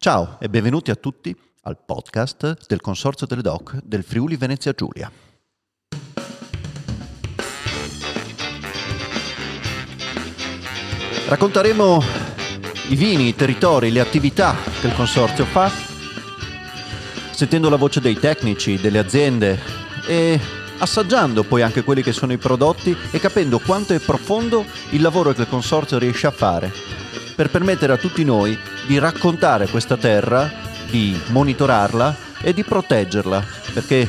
Ciao e benvenuti a tutti al podcast del Consorzio delle DOC del Friuli Venezia Giulia. Racconteremo i vini, i territori, le attività che il Consorzio fa, sentendo la voce dei tecnici, delle aziende e assaggiando poi anche quelli che sono i prodotti e capendo quanto è profondo il lavoro che il Consorzio riesce a fare per permettere a tutti noi di raccontare questa terra, di monitorarla e di proteggerla, perché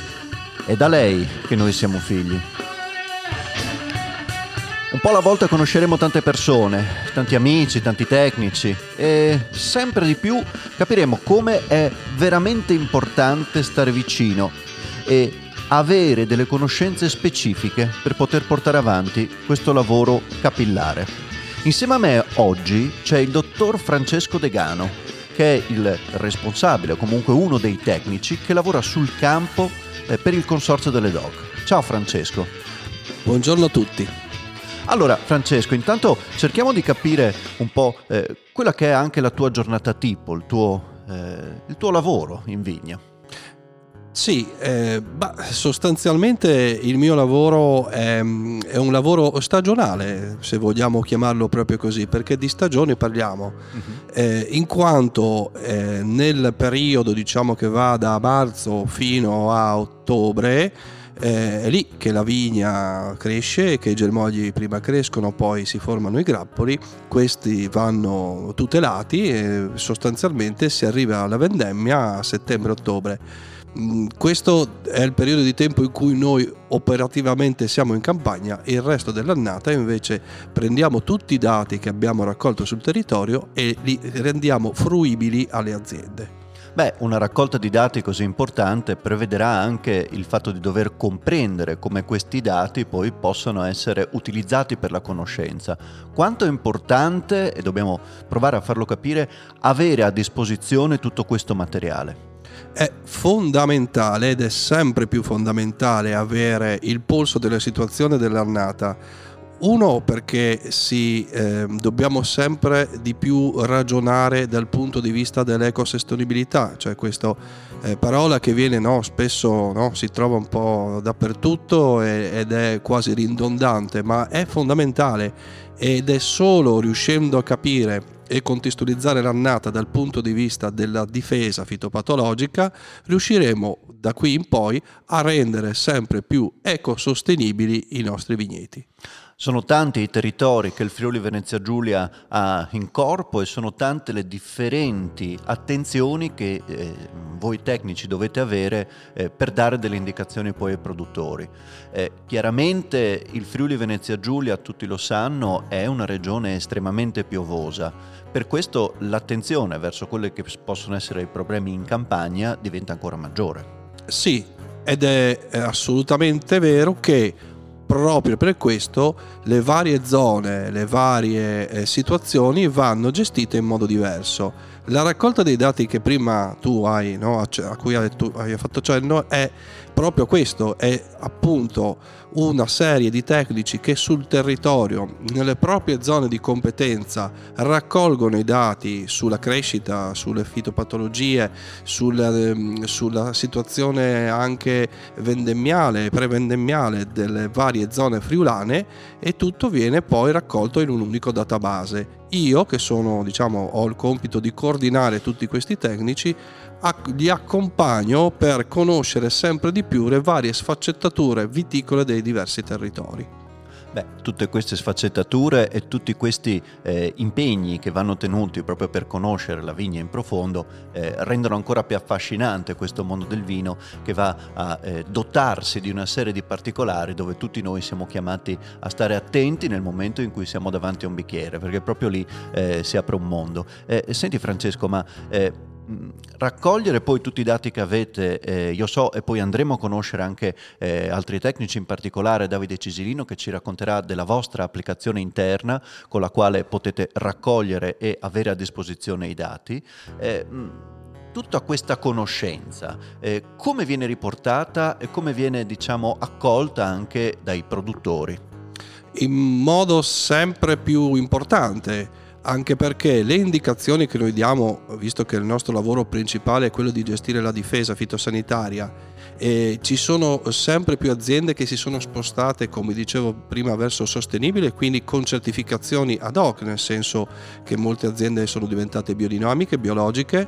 è da lei che noi siamo figli. Un po' alla volta conosceremo tante persone, tanti amici, tanti tecnici e sempre di più capiremo come è veramente importante stare vicino e avere delle conoscenze specifiche per poter portare avanti questo lavoro capillare. Insieme a me oggi c'è il dottor Francesco Degano, che è il responsabile o comunque uno dei tecnici che lavora sul campo eh, per il consorzio delle DOG. Ciao Francesco. Buongiorno a tutti. Allora, Francesco, intanto cerchiamo di capire un po' eh, quella che è anche la tua giornata tipo, il tuo, eh, il tuo lavoro in vigna. Sì, eh, bah, sostanzialmente il mio lavoro è, è, un lavoro stagionale, se vogliamo chiamarlo proprio così, perché di stagione parliamo, uh-huh. eh, in quanto eh, nel periodo diciamo che va da marzo fino a ottobre, eh, è lì che la vigna cresce, che i germogli prima crescono, poi si formano i grappoli, questi vanno tutelati e sostanzialmente si arriva alla vendemmia a settembre-ottobre. Mm, questo è il periodo di tempo in cui noi operativamente siamo in campagna e il resto dell'annata invece prendiamo tutti i dati che abbiamo raccolto sul territorio e li rendiamo fruibili alle aziende. Beh, una raccolta di dati così importante prevederà anche il fatto di dover comprendere come questi dati poi possano essere utilizzati per la conoscenza. Quanto è importante, e dobbiamo provare a farlo capire, avere a disposizione tutto questo materiale? È fondamentale ed è sempre più fondamentale avere il polso della situazione dell'annata. Uno perché sì, eh, dobbiamo sempre di più ragionare dal punto di vista dell'ecosostenibilità, cioè questa eh, parola che viene no, spesso no, si trova un po' dappertutto e, ed è quasi ridondante, ma è fondamentale ed è solo riuscendo a capire e contestualizzare l'annata dal punto di vista della difesa fitopatologica, riusciremo da qui in poi a rendere sempre più ecosostenibili i nostri vigneti. Sono tanti i territori che il Friuli Venezia Giulia ha in corpo e sono tante le differenti attenzioni che eh, voi tecnici dovete avere eh, per dare delle indicazioni poi ai produttori. Eh, chiaramente il Friuli Venezia Giulia, tutti lo sanno, è una regione estremamente piovosa. Per questo l'attenzione verso quelli che possono essere i problemi in campagna diventa ancora maggiore. Sì, ed è assolutamente vero che proprio per questo le varie zone, le varie eh, situazioni vanno gestite in modo diverso. La raccolta dei dati che prima tu hai, no, a cui hai, tu, hai fatto cenno, è proprio questo, è appunto una serie di tecnici che sul territorio, nelle proprie zone di competenza, raccolgono i dati sulla crescita, sulle fitopatologie, sulla, ehm, sulla situazione anche vendemmiale, prevendemmiale delle varie zone friulane e tutto viene poi raccolto in un unico database. Io, che sono, diciamo, ho il compito di coordinare tutti questi tecnici, li accompagno per conoscere sempre di più le varie sfaccettature viticole dei diversi territori. Beh, tutte queste sfaccettature e tutti questi eh, impegni che vanno tenuti proprio per conoscere la vigna in profondo eh, rendono ancora più affascinante questo mondo del vino che va a eh, dotarsi di una serie di particolari dove tutti noi siamo chiamati a stare attenti nel momento in cui siamo davanti a un bicchiere, perché proprio lì eh, si apre un mondo. Eh, senti Francesco, ma eh, raccogliere poi tutti i dati che avete, eh, io so, e poi andremo a conoscere anche eh, altri tecnici, in particolare Davide Cisilino che ci racconterà della vostra applicazione interna con la quale potete raccogliere e avere a disposizione i dati. Eh, tutta questa conoscenza, eh, come viene riportata e come viene diciamo, accolta anche dai produttori? In modo sempre più importante anche perché le indicazioni che noi diamo, visto che il nostro lavoro principale è quello di gestire la difesa fitosanitaria, e ci sono sempre più aziende che si sono spostate, come dicevo prima, verso sostenibile, quindi con certificazioni ad hoc, nel senso che molte aziende sono diventate biodinamiche, biologiche,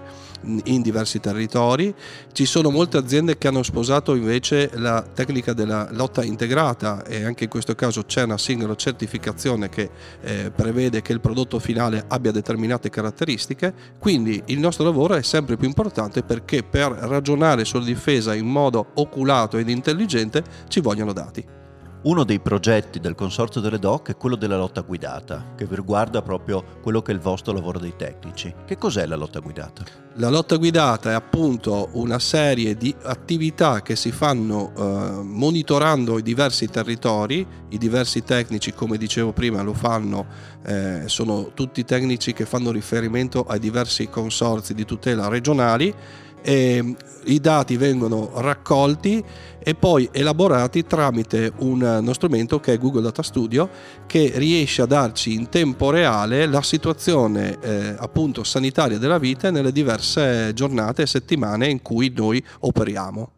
in diversi territori. Ci sono molte aziende che hanno sposato invece la tecnica della lotta integrata e anche in questo caso c'è una singola certificazione che eh, prevede che il prodotto finale abbia determinate caratteristiche. Quindi il nostro lavoro è sempre più importante perché per ragionare sulla difesa in modo oculato ed intelligente ci vogliono dati. Uno dei progetti del Consorzio delle DOC è quello della lotta guidata, che riguarda proprio quello che è il vostro lavoro dei tecnici. Che cos'è la lotta guidata? La lotta guidata è appunto una serie di attività che si fanno eh, monitorando i diversi territori, i diversi tecnici come dicevo prima lo fanno, eh, sono tutti tecnici che fanno riferimento ai diversi consorzi di tutela regionali e i dati vengono raccolti e poi elaborati tramite un, uno strumento che è Google Data Studio che riesce a darci in tempo reale la situazione eh, appunto sanitaria della vita nelle diverse giornate e settimane in cui noi operiamo.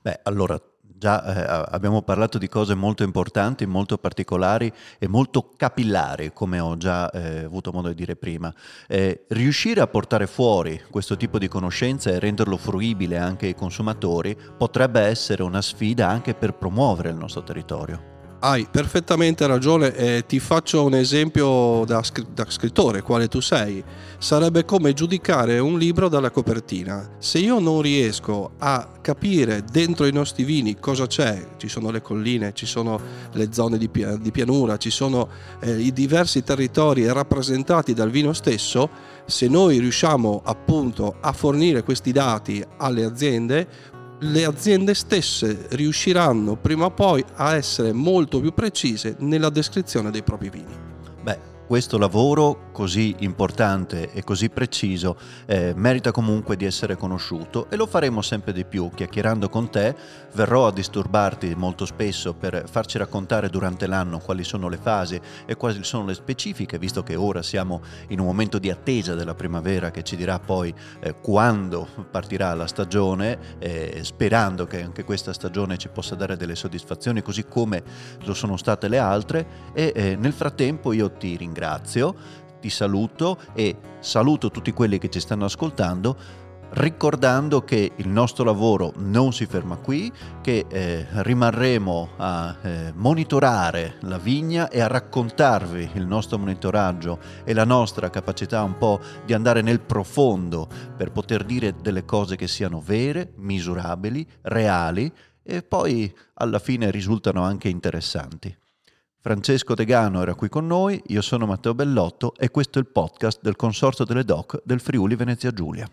Beh, allora Già eh, abbiamo parlato di cose molto importanti, molto particolari e molto capillari, come ho già eh, avuto modo di dire prima. Eh, riuscire a portare fuori questo tipo di conoscenza e renderlo fruibile anche ai consumatori potrebbe essere una sfida anche per promuovere il nostro territorio. Hai perfettamente ragione e ti faccio un esempio da, da, scrittore, quale tu sei. Sarebbe come giudicare un libro dalla copertina. Se io non riesco a capire dentro i nostri vini cosa c'è, ci sono le colline, ci sono le zone di, pianura, ci sono eh, i diversi territori rappresentati dal vino stesso, se noi riusciamo appunto a fornire questi dati alle aziende le aziende stesse riusciranno prima o poi a essere molto più precise nella descrizione dei propri vini. Beh, questo lavoro così importante e così preciso eh, merita comunque di essere conosciuto e lo faremo sempre di più. Chiacchierando con te verrò a disturbarti molto spesso per farci raccontare durante l'anno quali sono le fasi e quali sono le specifiche, visto che ora siamo in un momento di attesa della primavera che ci dirà poi eh, quando partirà la stagione, eh, sperando che anche questa stagione ci possa dare delle soddisfazioni così come lo sono state le altre e eh, nel frattempo io ti ringrazio ringrazio, ti saluto e saluto tutti quelli che ci stanno ascoltando ricordando che il nostro lavoro non si ferma qui, che eh, rimarremo a eh, monitorare la vigna e a raccontarvi il nostro monitoraggio e la nostra capacità un po' di andare nel profondo per poter dire delle cose che siano vere, misurabili, reali e poi alla fine risultano anche interessanti. Francesco Degano era qui con noi, io sono Matteo Bellotto e questo è il podcast del Consorzio delle DOC del Friuli Venezia Giulia.